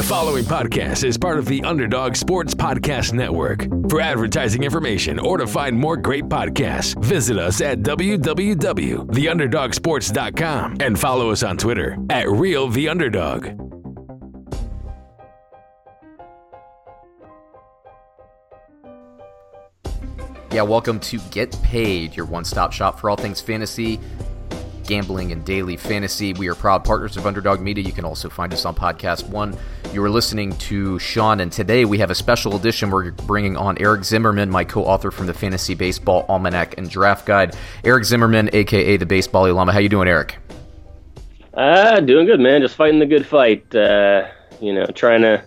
The following podcast is part of the Underdog Sports Podcast Network. For advertising information or to find more great podcasts, visit us at www.theunderdogsports.com and follow us on Twitter at Real The Underdog. Yeah, welcome to Get Paid, your one stop shop for all things fantasy, gambling, and daily fantasy. We are proud partners of Underdog Media. You can also find us on Podcast One. You are listening to Sean, and today we have a special edition. We're bringing on Eric Zimmerman, my co author from the Fantasy Baseball Almanac and Draft Guide. Eric Zimmerman, aka the Baseball Llama. How you doing, Eric? Uh, doing good, man. Just fighting the good fight. Uh, you know, trying to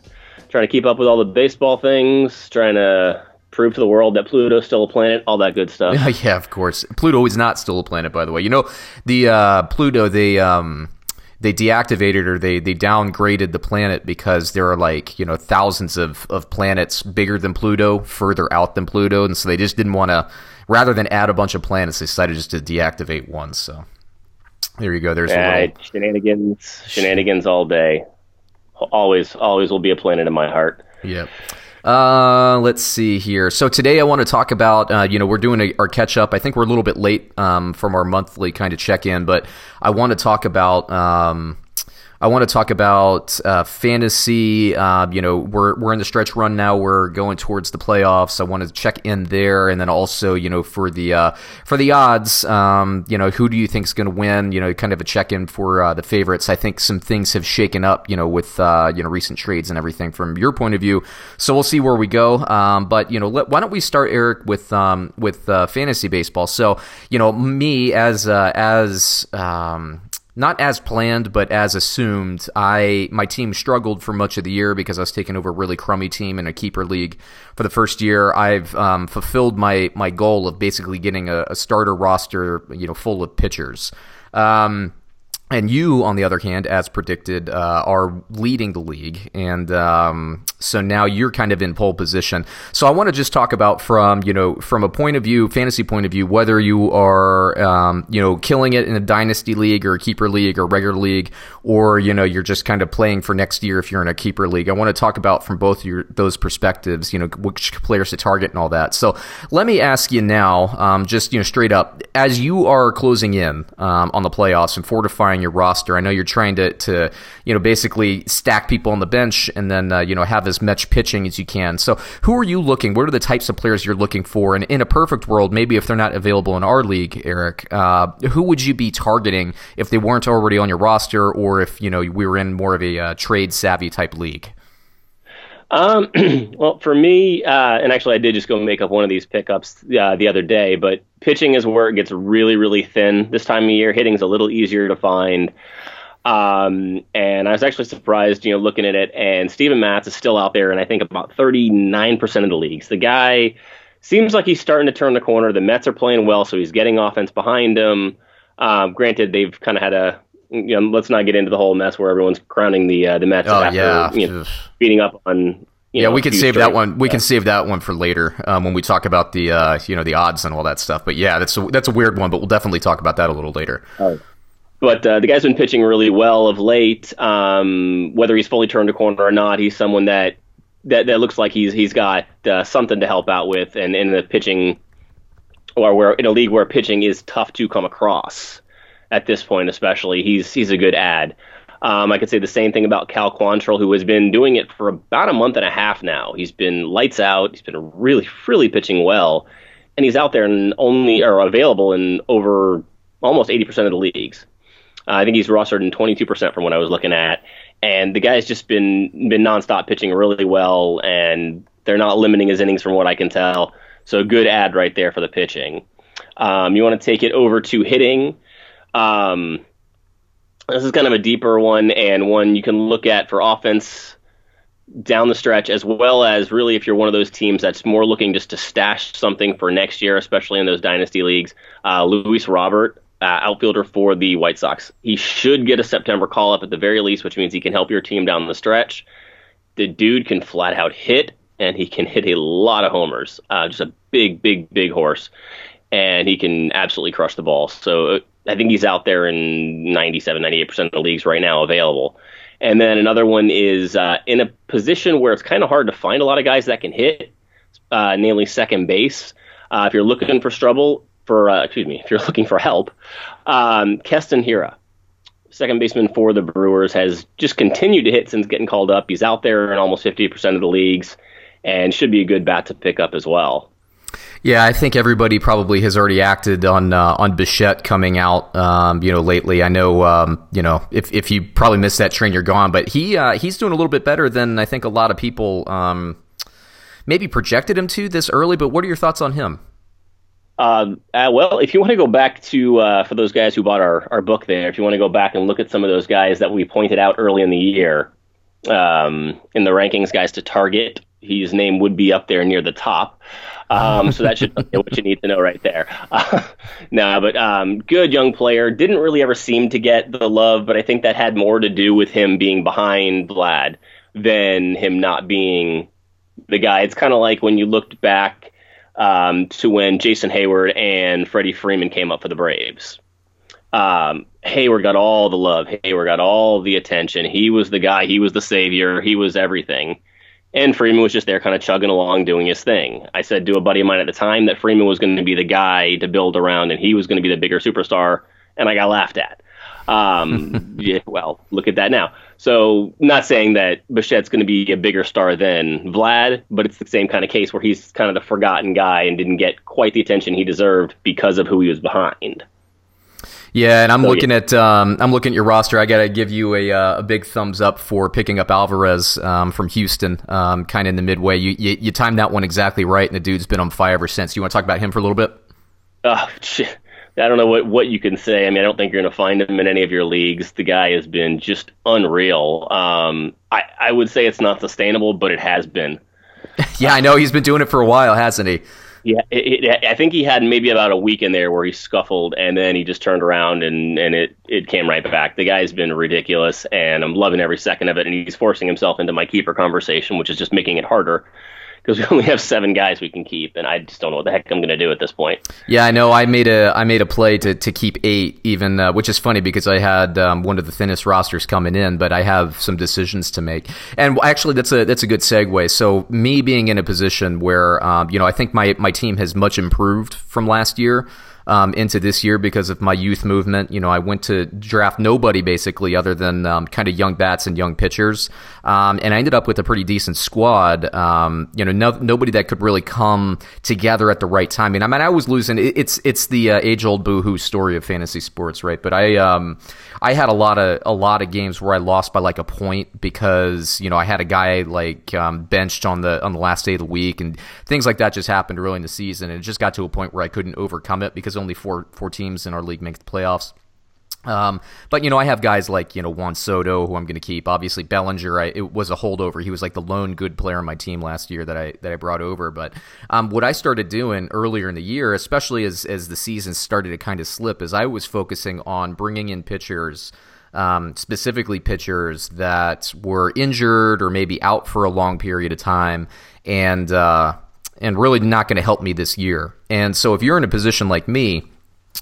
trying to keep up with all the baseball things, trying to prove to the world that Pluto's still a planet, all that good stuff. yeah, of course. Pluto is not still a planet, by the way. You know, the uh, Pluto they um, they deactivated or they they downgraded the planet because there are like you know thousands of of planets bigger than Pluto, further out than Pluto, and so they just didn't want to. Rather than add a bunch of planets, they decided just to deactivate one. So there you go. There's yeah, little shenanigans, shenanigans all day. Always, always will be a planet in my heart. Yep. Uh, let's see here. So today I want to talk about, uh, you know, we're doing a, our catch up. I think we're a little bit late um, from our monthly kind of check in, but I want to talk about. Um, I want to talk about uh, fantasy. Uh, you know, we're we're in the stretch run now. We're going towards the playoffs. I want to check in there, and then also, you know, for the uh, for the odds, um, you know, who do you think is going to win? You know, kind of a check in for uh, the favorites. I think some things have shaken up, you know, with uh, you know recent trades and everything from your point of view. So we'll see where we go. Um, but you know, let, why don't we start, Eric, with um, with uh, fantasy baseball? So you know, me as as um, not as planned, but as assumed, I my team struggled for much of the year because I was taking over a really crummy team in a keeper league for the first year. I've um, fulfilled my my goal of basically getting a, a, starter roster, you know, full of pitchers. Um, and you, on the other hand, as predicted, uh, are leading the league, and um, so now you're kind of in pole position. So I want to just talk about from you know from a point of view, fantasy point of view, whether you are um, you know killing it in a dynasty league or a keeper league or regular league, or you know you're just kind of playing for next year if you're in a keeper league. I want to talk about from both your those perspectives, you know which players to target and all that. So let me ask you now, um, just you know straight up, as you are closing in um, on the playoffs and fortifying your roster. I know you're trying to, to you know, basically stack people on the bench and then, uh, you know, have as much pitching as you can. So who are you looking? What are the types of players you're looking for? And in a perfect world, maybe if they're not available in our league, Eric, uh, who would you be targeting if they weren't already on your roster or if, you know, we were in more of a uh, trade savvy type league? Um, well, for me, uh, and actually, I did just go make up one of these pickups uh, the other day. But pitching is where it gets really, really thin this time of year. Hitting's a little easier to find. Um, and I was actually surprised, you know, looking at it. And Steven Matz is still out there, and I think about 39% of the leagues. The guy seems like he's starting to turn the corner. The Mets are playing well, so he's getting offense behind him. Um, granted, they've kind of had a you know, let's not get into the whole mess where everyone's crowning the uh, the Mets oh, after yeah. you know, beating up on. yeah, know, we can save that one. We can save that one for later um, when we talk about the uh, you know the odds and all that stuff. But yeah, that's a, that's a weird one. But we'll definitely talk about that a little later. Right. But uh, the guy's been pitching really well of late. Um, whether he's fully turned a corner or not, he's someone that that, that looks like he's he's got uh, something to help out with, and in the pitching, or where in a league where pitching is tough to come across at this point, especially. He's he's a good ad. Um, I could say the same thing about Cal Quantrill, who has been doing it for about a month and a half now. He's been lights out. He's been really, really pitching well, and he's out there and only or available in over almost 80% of the leagues. Uh, I think he's rostered in 22% from what I was looking at, and the guy's just been been nonstop pitching really well, and they're not limiting his innings from what I can tell. So good ad right there for the pitching. Um, you want to take it over to hitting. Um, this is kind of a deeper one and one you can look at for offense down the stretch, as well as really if you're one of those teams that's more looking just to stash something for next year, especially in those dynasty leagues. Uh, Luis Robert, uh, outfielder for the White Sox, he should get a September call up at the very least, which means he can help your team down the stretch. The dude can flat out hit, and he can hit a lot of homers. Uh, just a big, big, big horse, and he can absolutely crush the ball. So I think he's out there in 97, 98% of the leagues right now available. And then another one is uh, in a position where it's kind of hard to find a lot of guys that can hit, uh, namely second base. Uh, if you're looking for trouble, for uh, excuse me, if you're looking for help, um, Keston Hiura, second baseman for the Brewers, has just continued to hit since getting called up. He's out there in almost 50% of the leagues, and should be a good bat to pick up as well. Yeah, I think everybody probably has already acted on uh, on Bichette coming out. Um, you know, lately. I know, um, you know, if if you probably missed that train, you're gone. But he uh, he's doing a little bit better than I think a lot of people um, maybe projected him to this early. But what are your thoughts on him? Um, uh, well, if you want to go back to uh, for those guys who bought our, our book there, if you want to go back and look at some of those guys that we pointed out early in the year um, in the rankings, guys to target, his name would be up there near the top. Um, so that should be what you need to know right there. Uh, no, but um, good young player. Didn't really ever seem to get the love, but I think that had more to do with him being behind Vlad than him not being the guy. It's kind of like when you looked back um, to when Jason Heyward and Freddie Freeman came up for the Braves. Um, Heyward got all the love. Heyward got all the attention. He was the guy. He was the savior. He was everything. And Freeman was just there kind of chugging along doing his thing. I said to a buddy of mine at the time that Freeman was going to be the guy to build around and he was going to be the bigger superstar, and I got laughed at. Um, yeah, well, look at that now. So, not saying that Bichette's going to be a bigger star than Vlad, but it's the same kind of case where he's kind of the forgotten guy and didn't get quite the attention he deserved because of who he was behind. Yeah, and I'm so, looking yeah. at um, I'm looking at your roster. I got to give you a, uh, a big thumbs up for picking up Alvarez um, from Houston, um, kind of in the midway. You, you, you timed that one exactly right, and the dude's been on fire ever since. You want to talk about him for a little bit? Oh, shit. I don't know what, what you can say. I mean, I don't think you're going to find him in any of your leagues. The guy has been just unreal. Um, I, I would say it's not sustainable, but it has been. yeah, I know he's been doing it for a while, hasn't he? Yeah, it, it, I think he had maybe about a week in there where he scuffled, and then he just turned around and, and it, it came right back. The guy's been ridiculous, and I'm loving every second of it. And he's forcing himself into my keeper conversation, which is just making it harder because we only have seven guys we can keep, and I just don't know what the heck I'm going to do at this point. Yeah, I know. I made a I made a play to, to keep eight, even uh, which is funny because I had um, one of the thinnest rosters coming in, but I have some decisions to make. And actually, that's a that's a good segue. So me being in a position where um, you know I think my my team has much improved from last year um, into this year because of my youth movement. You know, I went to draft nobody basically other than um, kind of young bats and young pitchers, um, and I ended up with a pretty decent squad. Um, you know, no, nobody that could really come together at the right time. Mean, I mean, I was losing. it's it's the uh, age old boohoo story of fantasy sports, right? But I um, I had a lot of a lot of games where I lost by like a point because you know I had a guy like um, benched on the on the last day of the week and things like that just happened early in the season and it just got to a point where I couldn't overcome it because because only four four teams in our league make the playoffs. Um, but you know, I have guys like you know Juan Soto, who I'm going to keep. Obviously, Bellinger, I, it was a holdover. He was like the lone good player on my team last year that I that I brought over. But um, what I started doing earlier in the year, especially as as the season started to kind of slip, is I was focusing on bringing in pitchers. Um, specifically pitchers that were injured or maybe out for a long period of time, and uh, and really not going to help me this year. And so if you're in a position like me,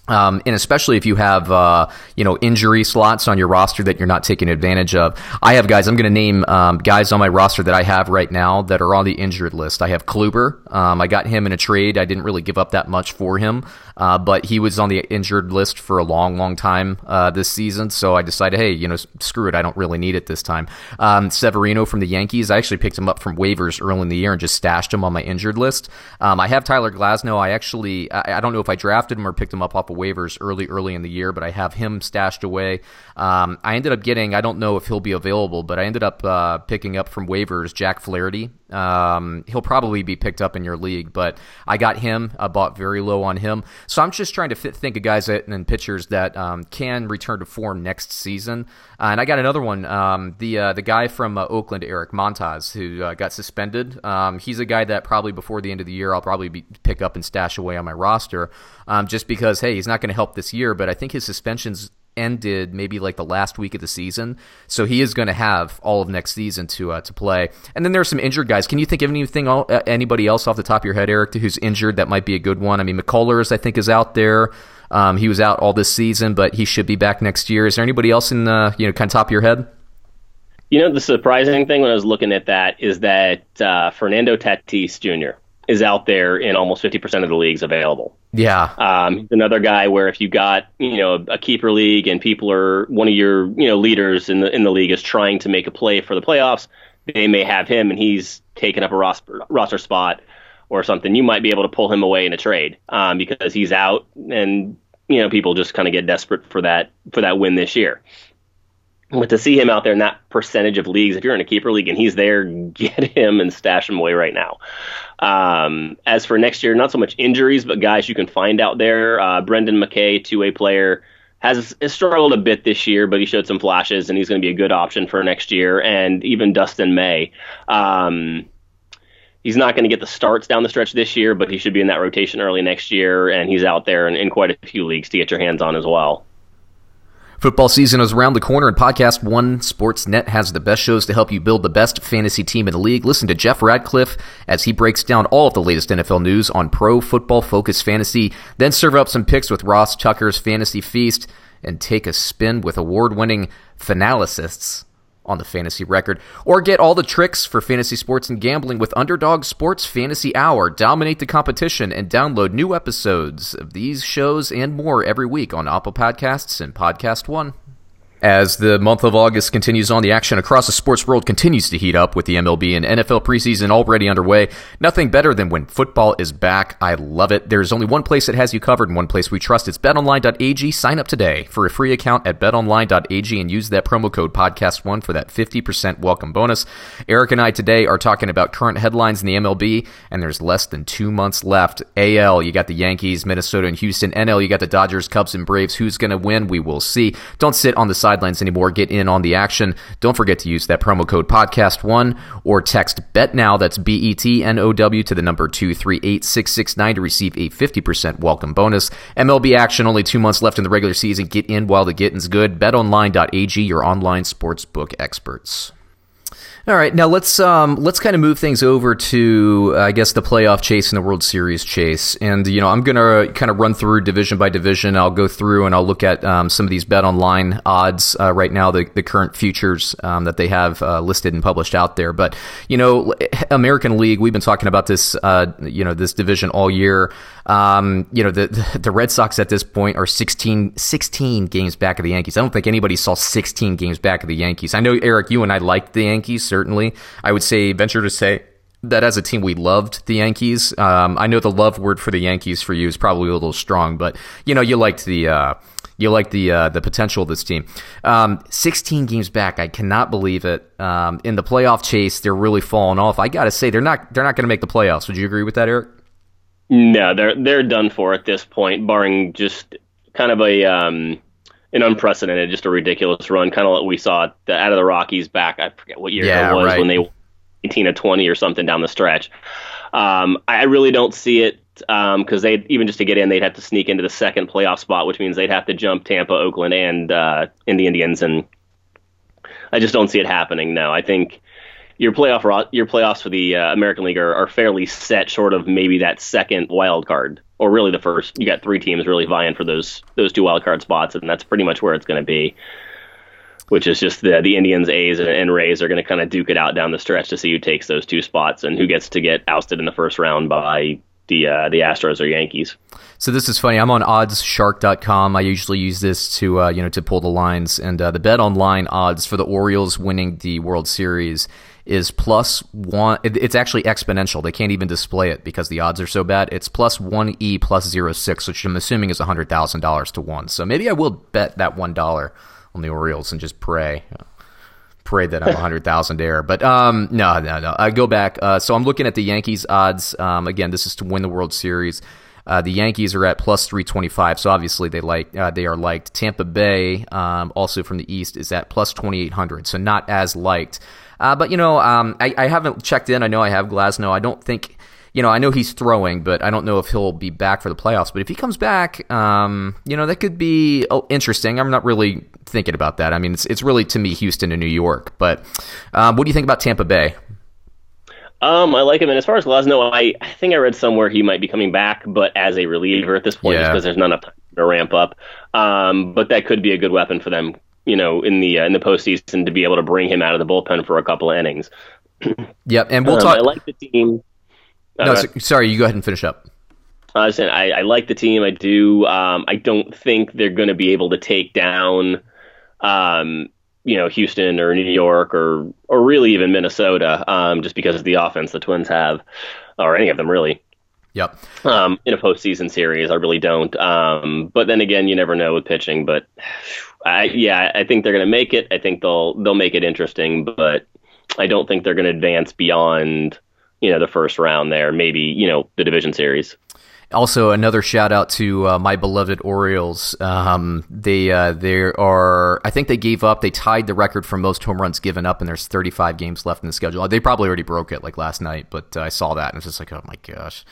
um, and especially if you have uh, you know injury slots on your roster that you're not taking advantage of. I have guys. I'm going to name um, guys on my roster that I have right now that are on the injured list. I have Kluber. Um, I got him in a trade. I didn't really give up that much for him, uh, but he was on the injured list for a long, long time uh, this season. So I decided, hey, you know, screw it. I don't really need it this time. Um, Severino from the Yankees. I actually picked him up from waivers early in the year and just stashed him on my injured list. Um, I have Tyler Glasnow. I actually, I, I don't know if I drafted him or picked him up off of waivers early, early in the year, but I have him stashed away. Um, I ended up getting, I don't know if he'll be available, but I ended up uh, picking up from waivers Jack Flaherty. Um, he'll probably be picked up in your league, but I got him. I bought very low on him. So I'm just trying to fit, think of guys that, and pitchers that um, can return to form next season. Uh, and I got another one, um, the uh, the guy from uh, Oakland, Eric Montas, who uh, got suspended. Um, he's a guy that probably before the end of the year I'll probably be, pick up and stash away on my roster, um, just because hey he's not going to help this year, but I think his suspension's ended maybe like the last week of the season, so he is going to have all of next season to uh, to play. And then there are some injured guys. Can you think of anything uh, anybody else off the top of your head, Eric, who's injured that might be a good one? I mean, McCullers I think is out there. Um, he was out all this season, but he should be back next year. Is there anybody else in the you know kind of top of your head? You know, the surprising thing when I was looking at that is that uh, Fernando Tatis Jr. is out there in almost 50% of the leagues available. Yeah. Um, another guy where if you got, you know, a keeper league and people are one of your, you know, leaders in the in the league is trying to make a play for the playoffs, they may have him and he's taken up a roster, roster spot or something. You might be able to pull him away in a trade um, because he's out and you know people just kind of get desperate for that for that win this year. But to see him out there in that percentage of leagues, if you're in a keeper league and he's there, get him and stash him away right now. Um, as for next year, not so much injuries, but guys you can find out there. Uh, Brendan McKay, two way player, has, has, struggled a bit this year, but he showed some flashes, and he's going to be a good option for next year. And even Dustin May. Um, he's not going to get the starts down the stretch this year, but he should be in that rotation early next year, and he's out there in, in quite a few leagues to get your hands on as well. Football season is around the corner, and Podcast One Sportsnet has the best shows to help you build the best fantasy team in the league. Listen to Jeff Ratcliffe as he breaks down all of the latest NFL news on Pro Football Focus Fantasy. Then serve up some picks with Ross Tucker's Fantasy Feast and take a spin with award winning finalists on the fantasy record, or get all the tricks for fantasy sports and gambling with Underdog Sports Fantasy Hour. Dominate the competition and download new episodes of these shows and more every week on Apple Podcasts and Podcast One. As the month of August continues on, the action across the sports world continues to heat up with the MLB and NFL preseason already underway. Nothing better than when football is back. I love it. There's only one place that has you covered and one place we trust. It's betonline.ag. Sign up today for a free account at betonline.ag and use that promo code podcast1 for that 50% welcome bonus. Eric and I today are talking about current headlines in the MLB, and there's less than two months left. AL, you got the Yankees, Minnesota, and Houston. NL, you got the Dodgers, Cubs, and Braves. Who's going to win? We will see. Don't sit on the side sidelines anymore. Get in on the action. Don't forget to use that promo code podcast1 or text bet now. That's B E T N O W to the number 238669 to receive a 50% welcome bonus. MLB action only two months left in the regular season. Get in while the getting's good. BetOnline.ag, your online sportsbook experts. All right, now let's um, let's kind of move things over to I guess the playoff chase and the World Series chase, and you know I'm gonna kind of run through division by division. I'll go through and I'll look at um, some of these bet online odds uh, right now, the, the current futures um, that they have uh, listed and published out there. But you know, American League, we've been talking about this uh, you know this division all year. Um, you know the the Red Sox at this point are 16, 16 games back of the Yankees. I don't think anybody saw 16 games back of the Yankees. I know Eric, you and I liked the Yankees certainly. I would say, venture to say, that as a team we loved the Yankees. Um, I know the love word for the Yankees for you is probably a little strong, but you know you liked the uh, you liked the uh, the potential of this team. Um, 16 games back, I cannot believe it. Um, in the playoff chase, they're really falling off. I got to say they're not they're not going to make the playoffs. Would you agree with that, Eric? No, they're they're done for at this point, barring just kind of a um, an unprecedented, just a ridiculous run, kind of like we saw the, out of the Rockies back. I forget what year yeah, it was right. when they 18 to 20 or something down the stretch. Um, I really don't see it because um, they even just to get in, they'd have to sneak into the second playoff spot, which means they'd have to jump Tampa, Oakland, and uh, in the Indians, and I just don't see it happening. No, I think your playoff your playoffs for the uh, American League are, are fairly set, short of maybe that second wild card or really the first. You got three teams really vying for those those two wild card spots, and that's pretty much where it's going to be. Which is just the the Indians, A's, and, and Rays are going to kind of duke it out down the stretch to see who takes those two spots and who gets to get ousted in the first round by the uh, the Astros or Yankees. So this is funny. I'm on oddsshark.com. I usually use this to uh, you know to pull the lines and uh, the bet online odds for the Orioles winning the World Series is plus one. It's actually exponential. They can't even display it because the odds are so bad. It's plus one e plus zero six, which I'm assuming is a hundred thousand dollars to one. So maybe I will bet that one dollar on the Orioles and just pray. Pray that I'm hundred thousand there, but um, no, no, no. I go back. Uh, so I'm looking at the Yankees odds. Um, again, this is to win the World Series. Uh, the Yankees are at plus 325, so obviously they like uh, they are liked. Tampa Bay, um, also from the East, is at plus 2800, so not as liked. Uh, but you know, um, I, I, haven't checked in. I know I have Glasnow. I don't think, you know, I know he's throwing, but I don't know if he'll be back for the playoffs. But if he comes back, um, you know, that could be oh, interesting. I'm not really thinking about that. I mean, it's it's really to me Houston and New York. But um, what do you think about Tampa Bay? Um, I like him, and as far as Glasnow, I, I think I read somewhere he might be coming back, but as a reliever at this point, yeah. just because there's not enough time to ramp up. Um, but that could be a good weapon for them you know, in the uh, in the postseason to be able to bring him out of the bullpen for a couple of innings. yep, and we'll Um, talk. I like the team. Uh, no, so- sorry, you go ahead and finish up. I was saying I, I like the team. I do. Um, I don't think they're going to be able to take down, um, you know, Houston or New York or or really even Minnesota, um, just because of the offense the Twins have, or any of them really. Yep. Um, in a postseason series, I really don't. Um, but then again, you never know with pitching. But I, yeah, I think they're going to make it. I think they'll they'll make it interesting, but I don't think they're going to advance beyond you know the first round there. Maybe you know the division series. Also, another shout out to uh, my beloved Orioles. Um, they uh, they are. I think they gave up. They tied the record for most home runs given up, and there's 35 games left in the schedule. They probably already broke it like last night, but uh, I saw that and it's just like, oh my gosh.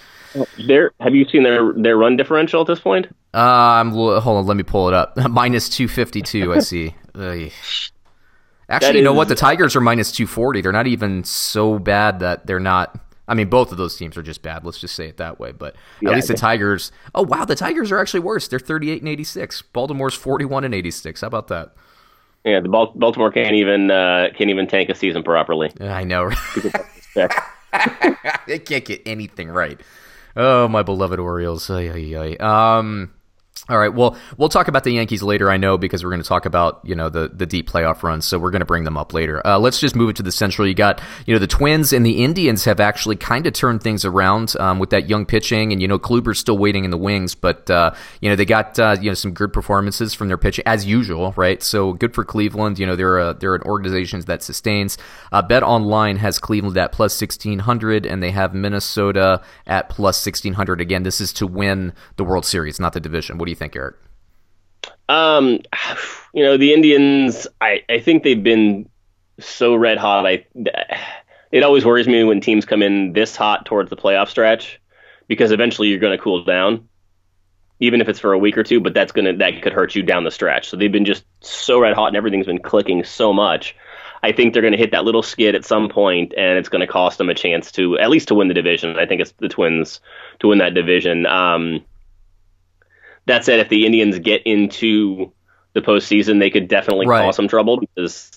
Their have you seen their their run differential at this point? Uh, I'm hold on. Let me pull it up. minus 252. I see. Ugh. Actually, That you know is- what? The Tigers are minus 240. They're not even so bad that they're not. I mean, both of those teams are just bad. Let's just say it that way. But Yeah, at least the Tigers. Oh wow, the Tigers are actually worse. They're 38 and 86. Baltimore's 41 and 86. How about that? Yeah, the Baltimore can't even uh, can't even tank a season properly. I know. they can't get anything right. Oh, my beloved Orioles. Ay, ay, ay. Um, all right. Well, we'll talk about the Yankees later. I know because we're going to talk about you know the the deep playoff runs, so we're going to bring them up later. Uh, let's just move it to the Central. You got you know the Twins and the Indians have actually kind of turned things around um, with that young pitching, and you know Kluber's still waiting in the wings, but uh, you know they got uh, you know some good performances from their pitching as usual, right? So good for Cleveland. You know they're a, they're an organization that sustains. Uh, Bet Online has Cleveland at plus sixteen hundred, and they have Minnesota at plus sixteen hundred. Again, this is to win the World Series, not the division. What do you think, Eric? Um, you know, the Indians, I, I think they've been so red hot. I it always worries me when teams come in this hot towards the playoff stretch because eventually you're going to cool down, even if it's for a week or two. But that's gonna that could hurt you down the stretch. So they've been just so red hot and everything's been clicking so much. I think they're going to hit that little skid at some point, and it's going to cost them a chance to at least to win the division. I think it's the Twins to win that division. Um, that said, if the Indians get into the postseason, they could definitely Right. cause some trouble because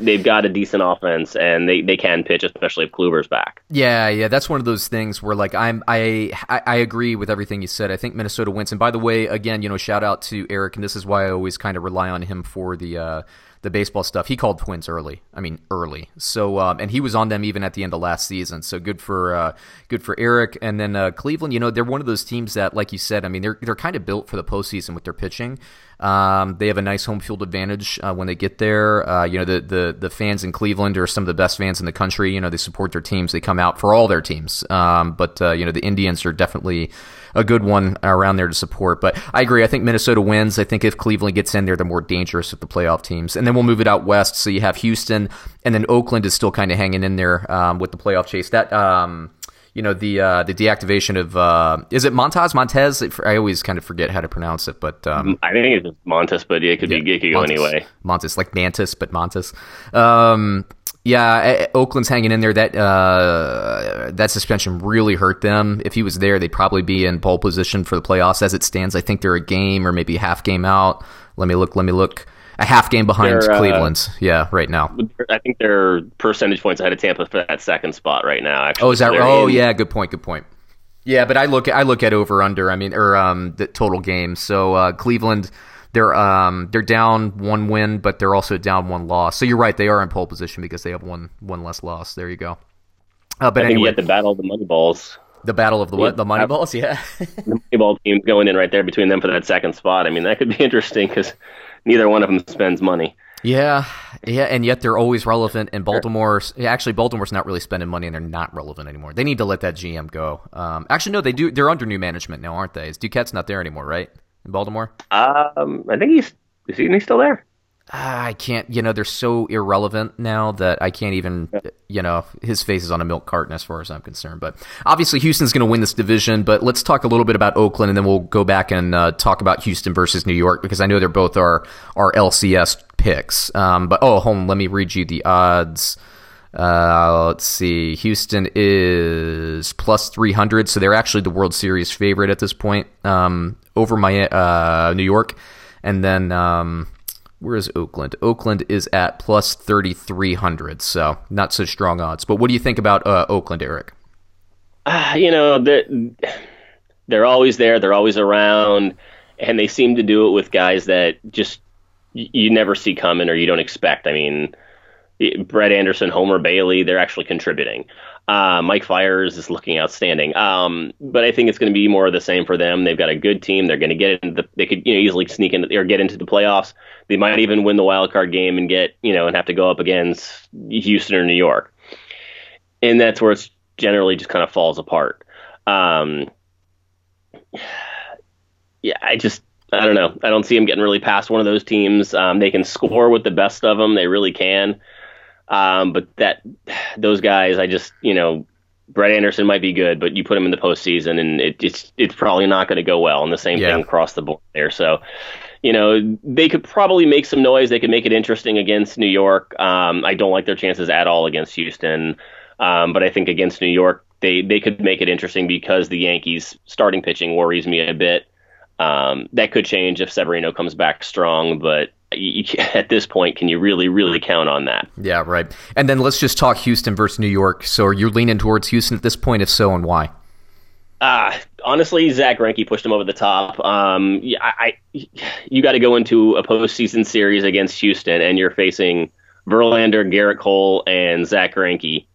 they've got a decent offense and they, they can pitch, especially if Kluber's back. Yeah, yeah, that's one of those things where like I'm I I I agree with everything you said. I think Minnesota wins. And by the way, again, you know, shout out to Eric, and this is why I always kind of rely on him for the uh, the baseball stuff. He called Twins early. I mean, early. So um, and he was on them even at the end of last season. So good for uh, good for Eric. And then uh, Cleveland, you know, they're one of those teams that, like you said, I mean, they're they're kind of built for the postseason with their pitching. Um, they have a nice home field advantage uh, when they get there. Uh, you know, the, the the fans in Cleveland are some of the best fans in the country. You know, they support their teams. They come out for all their teams. Um, but uh, you know, the Indians are definitely a good one around there to support. But I agree. I think Minnesota wins. I think if Cleveland gets in there, they're more dangerous with the playoff teams. And then we'll move it out west. So you have Houston, and then Oakland is still kind of hanging in there um, with the playoff chase. That. Um, you know the uh, the deactivation of uh, is it Montez Montez? I always kind of forget how to pronounce it, but um, I think it's Montez, Montes, but it could be it could Montes. anyway. Montez like Mantis, but Montez. Um, yeah, Oakland's hanging in there. That uh, that suspension really hurt them. If he was there, they'd probably be in pole position for the playoffs. As it stands, I think they're a game or maybe a half game out. Let me look. Let me look. A half game behind uh, Cleveland. Yeah, right now. I think they're percentage points ahead of Tampa for that second spot right now. Actually, Oh, is that? They're Oh, in- yeah. Good point. Good point. Yeah, but I look. I look at over under. I mean, or um, the total game. So uh, Cleveland, they're um, they're down one win, but they're also down one loss. So you're right. They are in pole position because they have one one less loss. There you go. Uh, but I anyway, you get the battle of the money balls. the battle of the what? The money balls. Yeah. The money ball teams going in right there between them for that second spot. I mean, that could be interesting because neither one of them spends money. Yeah, yeah, and yet they're always relevant. And Baltimore's actually Baltimore's not really spending money, and they're not relevant anymore. They need to let that GM go. Um, actually, no, they do. They're under new management now, aren't they? Is Duquette's not there anymore, right? Baltimore. Um, I think he's is he, he's still there. Ah, I can't. You know, they're so irrelevant now that I can't even. You know, his face is on a milk carton as far as I'm concerned. But obviously, Houston's going to win this division. But let's talk a little bit about Oakland, and then we'll go back and uh, talk about Houston versus New York because I know they're both our our LCS picks. Um, but oh, hold on, let me read you the odds. Uh, let's see. Houston is plus 300, so they're actually the World Series favorite at this point um, over my uh, New York. And then um, where is Oakland? Oakland is at plus 3,300, so not so strong odds. But what do you think about uh, Oakland, Eric? Uh, you know, they're, they're always there, they're always around, and they seem to do it with guys that just you never see coming or you don't expect. I mean, Brett Anderson, Homer Bailey, they're actually contributing. Uh, Mike Fiers is looking outstanding. Um, but I think it's going to be more of the same for them. They've got a good team. They're going to get into the, they could you know easily sneak in or get into the playoffs. They might even win the wild card game and get you know and have to go up against Houston or New York. And that's where it's generally just kind of falls apart. Um, yeah, I just I don't know. I don't see them getting really past one of those teams. Um, they can score with the best of them. They really can. Um, but that those guys, I just you know, Brett Anderson might be good, but you put him in the postseason, and it, it's it's probably not going to go well. And the same yeah. thing across the board there. So, you know, they could probably make some noise. They could make it interesting against New York. Um, I don't like their chances at all against Houston, um, but I think against New York, they they could make it interesting because the Yankees starting pitching worries me a bit. Um, that could change if Severino comes back strong, but you, at this point, can you really, really count on that? Yeah, right. And then let's just talk Houston versus New York. So are you leaning towards Houston at this point? If so, and why? Uh, honestly, Zach Greinke pushed him over the top. Um, I, I you got to go into a postseason series against Houston, and you're facing Verlander, Gerrit Cole, and Zach Greinke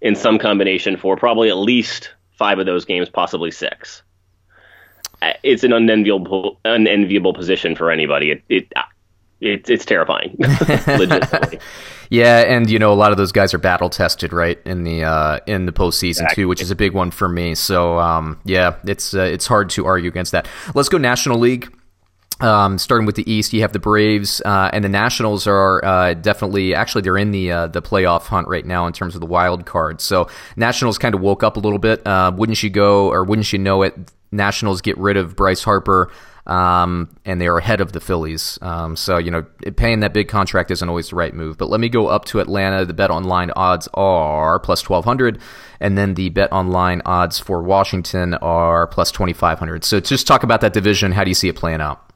in some combination for probably at least five of those games, possibly six. Uh, it's an unenviable, unenviable position for anybody. It, it it's it's terrifying. yeah, and you know a lot of those guys are battle tested, right in the uh, in the postseason exactly. too, which is a big one for me. So um, yeah, it's uh, it's hard to argue against that. Let's go National League. Um, starting with the East, you have the Braves uh, and the Nationals are uh, definitely actually they're in the uh, the playoff hunt right now in terms of the wild card. So Nationals kind of woke up a little bit. Uh, wouldn't you go or wouldn't you know it? Nationals get rid of Bryce Harper um, and they are ahead of the Phillies. Um, so you know, paying that big contract isn't always the right move. But let me go up to Atlanta. The bet online odds are plus twelve hundred, and then the bet online odds for Washington are plus twenty five hundred. So just talk about that division. How do you see it playing out?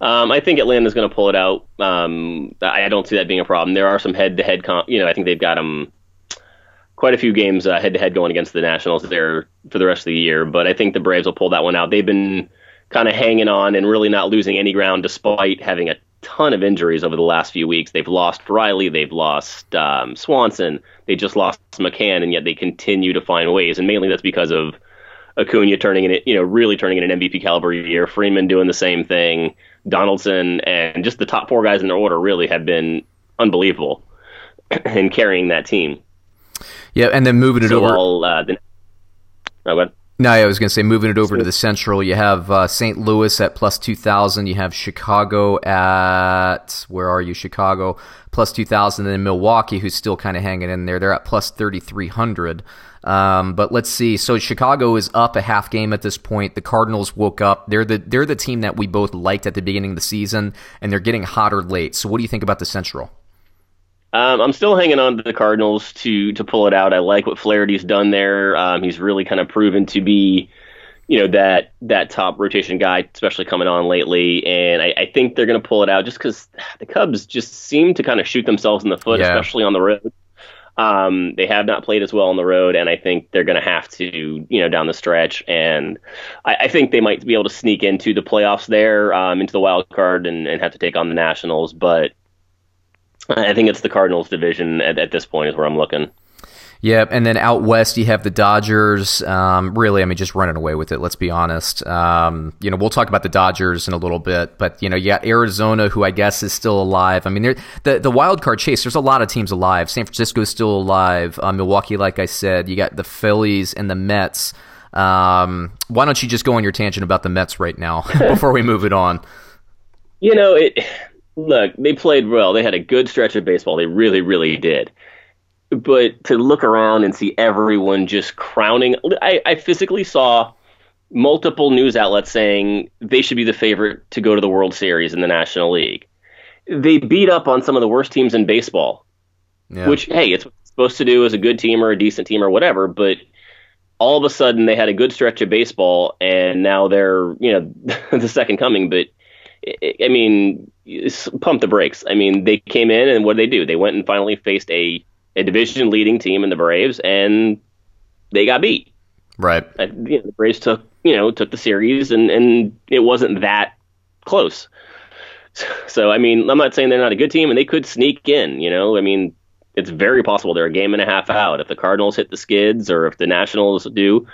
Um, I think Atlanta's going to pull it out. Um, I don't see that being a problem. There are some head-to-head, you know, I think they've got them quite a few games uh, head-to-head going against the Nationals there for the rest of the year. But I think the Braves will pull that one out. They've been kind of hanging on and really not losing any ground despite having a ton of injuries over the last few weeks. They've lost Riley, they've lost um, Swanson, they just lost McCann, and yet they continue to find ways. And mainly that's because of Acuna turning in it, you know, really turning in an MVP caliber year. Freeman doing the same thing. Donaldson and just the top four guys in their order really have been unbelievable in carrying that team. Yeah, and then moving it so over. All, uh, the, oh, no, I was going to say moving it over to the Central. You have uh, St. Louis at plus two thousand. You have Chicago at where are you? Chicago plus two thousand, and then Milwaukee, who's still kind of hanging in there. They're at plus thirty three hundred. Um, but let's see. So Chicago is up a half game at this point. The Cardinals woke up. They're the they're the team that we both liked at the beginning of the season, and they're getting hotter late. So what do you think about the Central? Um, I'm still hanging on to the Cardinals to to pull it out. I like what Flaherty's done there. Um, he's really kind of proven to be, you know, that that top rotation guy, especially coming on lately. And I, I think they're going to pull it out just because the Cubs just seem to kind of shoot themselves in the foot, yeah. especially on the road. Um, they have not played as well on the road, and I think they're going to have to, you know, down the stretch. And I, I, think they might be able to sneak into the playoffs there, um, into the wild card, and, and have to take on the Nationals. But I think it's the Cardinals division at, at this point is where I'm looking. Yeah, and then out west you have the Dodgers. Um, really, I mean, just running away with it. Let's be honest. Um, you know, we'll talk about the Dodgers in a little bit, but you know, you got Arizona, who I guess is still alive. I mean, the the wild card chase. There's a lot of teams alive. San Francisco is still alive. Uh, Milwaukee, like I said, you got the Phillies and the Mets. Um, why don't you just go on your tangent about the Mets right now before we move it on? You know, it look, they played well. They had a good stretch of baseball. They really, really did. But to look around and see everyone just crowning, I, I physically saw multiple news outlets saying they should be the favorite to go to the World Series in the National League. They beat up on some of the worst teams in baseball, yeah. which, hey, it's supposed to do as a good team or a decent team or whatever, but all of a sudden they had a good stretch of baseball and now they're, you know, the second coming. But I mean, pump the brakes. I mean, they came in and what did they do? They went and finally faced a a division leading team in the Braves, and they got beat. Right. Uh, you know, the Braves took you know took the series, and and it wasn't that close. So I mean, I'm not saying they're not a good team, and they could sneak in. You know, I mean, it's very possible they're a game and a half out. If the Cardinals hit the skids, or if the Nationals do,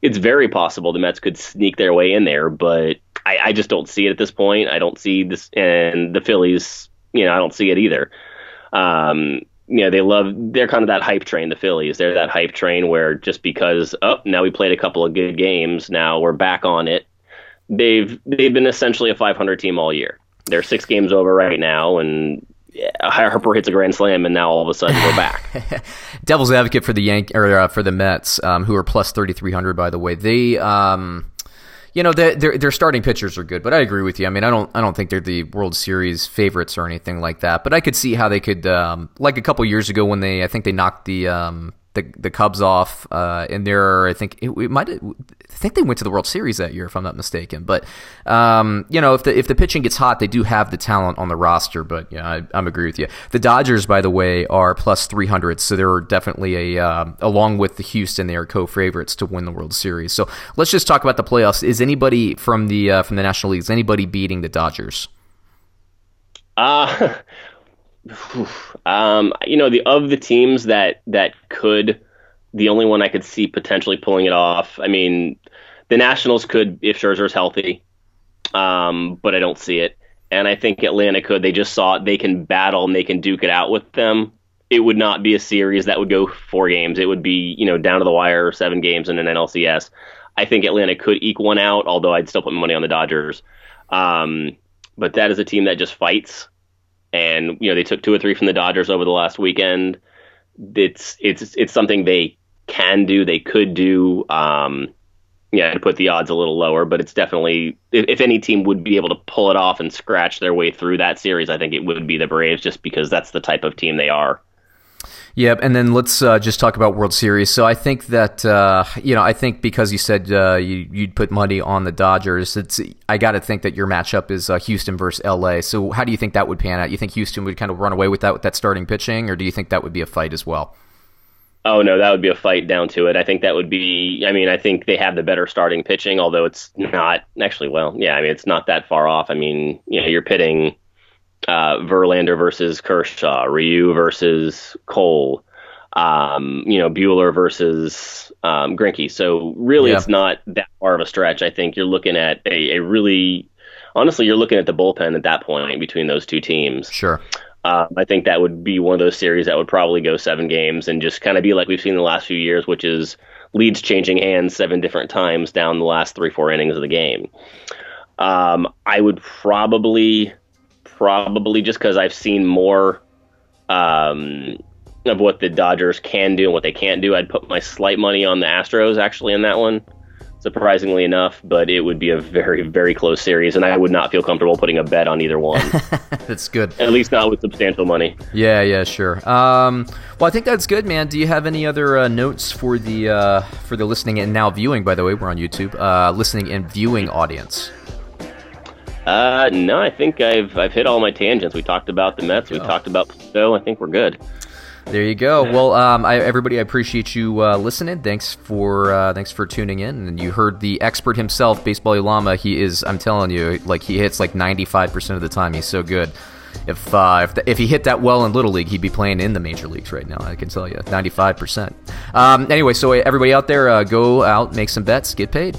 it's very possible the Mets could sneak their way in there. But I, I just don't see it at this point. I don't see this, and the Phillies, you know, I don't see it either. Um, you know, they love they're kind of that hype train. The Phillies, they're that hype train where just because oh now we played a couple of good games, now we're back on it. They've they've been essentially a 500 team all year. They're six games over right now, and yeah, Harper hits a grand slam, and now all of a sudden we're back. Devil's advocate for the Yank or uh, for the Mets, um, who are plus 3,300 by the way. They um, you know, their their starting pitchers are good, but I agree with you. I mean, I don't I don't think they're the World Series favorites or anything like that. But I could see how they could, um, like a couple years ago when they I think they knocked the um, the the Cubs off uh, in there. Are I think it, it might. I think they went to the World Series that year, if I'm not mistaken. But um, you know, if the if the pitching gets hot, they do have the talent on the roster. But yeah, I, I'm agree with you. The Dodgers, by the way, are plus 300, so they're definitely a uh, along with the Houston, they are co-favorites to win the World Series. So let's just talk about the playoffs. Is anybody from the uh, from the National League? Is anybody beating the Dodgers? Uh um, you know, the of the teams that that could, the only one I could see potentially pulling it off. I mean, the Nationals could if Scherzer's healthy, um, but I don't see it. And I think Atlanta could. They just saw it. They can battle and they can duke it out with them. It would not be a series that would go four games. It would be you know down to the wire, seven games in an NLCS. I think Atlanta could eke one out, although I'd still put money on the Dodgers. Um, but that is a team that just fights and you know they took two or three from the Dodgers over the last weekend. It's it's it's something they can do, they could do. Um, yeah, to put the odds a little lower, but it's definitely if, if, any team would be able to pull it off and scratch their way through that series, I think it would be the Braves, just because that's the type of team they are. Yep, and then let's uh, just talk about World Series. So I think that uh, you know I think because you said uh, you, would put money on the Dodgers, it's I got to think that your matchup is uh, Houston versus LA. So how do you think that would pan out? You think Houston would kind of run away with that with that starting pitching, or do you think that would be a fight as well? Oh no, that would be a fight down to it. I think that would be. I mean, I think they have the better starting pitching, although it's not actually. Well, yeah, I mean, it's not that far off. I mean, you know, you're pitting uh, Verlander versus Kershaw, Ryu versus Cole, um, you know, Buehler versus um, Greinke. So really, yeah. it's not that far of a stretch. I think you're looking at a, a, really, honestly, you're looking at the bullpen at that point between those two teams. Sure. Um, I think that would be one of those series that would probably go seven games and just kind of be like we've seen the last few years, which is leads changing hands seven different times down the last three, four innings of the game. Um, I would probably probably just because I've seen more um, of what the Dodgers can do and what they can't do. I'd put my slight money on the Astros actually in that one, surprisingly enough, but it would be a very, very close series, and I would not feel comfortable putting a bet on either one. that's good. At least not with substantial money. Yeah, yeah, sure. Um, well, I think that's good, man. Do you have any other uh, notes for the uh, for the listening and now viewing? By the way, we're on YouTube. Uh, listening and viewing audience. Uh, no, I think I've I've hit all my tangents. We talked about the Mets. We oh. talked about Pluto. I think we're good. There you go. Well, um, I, everybody, I appreciate you uh, listening. Thanks for uh, thanks for tuning in. And you heard the expert himself, Baseball Llama. He is, I'm telling you, like he hits like 95 percent of the time. He's so good. If uh, if, the, if he hit that well in little league, he'd be playing in the major leagues right now. I can tell you, 95 percent. Um, anyway, so everybody out there, uh, go out, make some bets, get paid.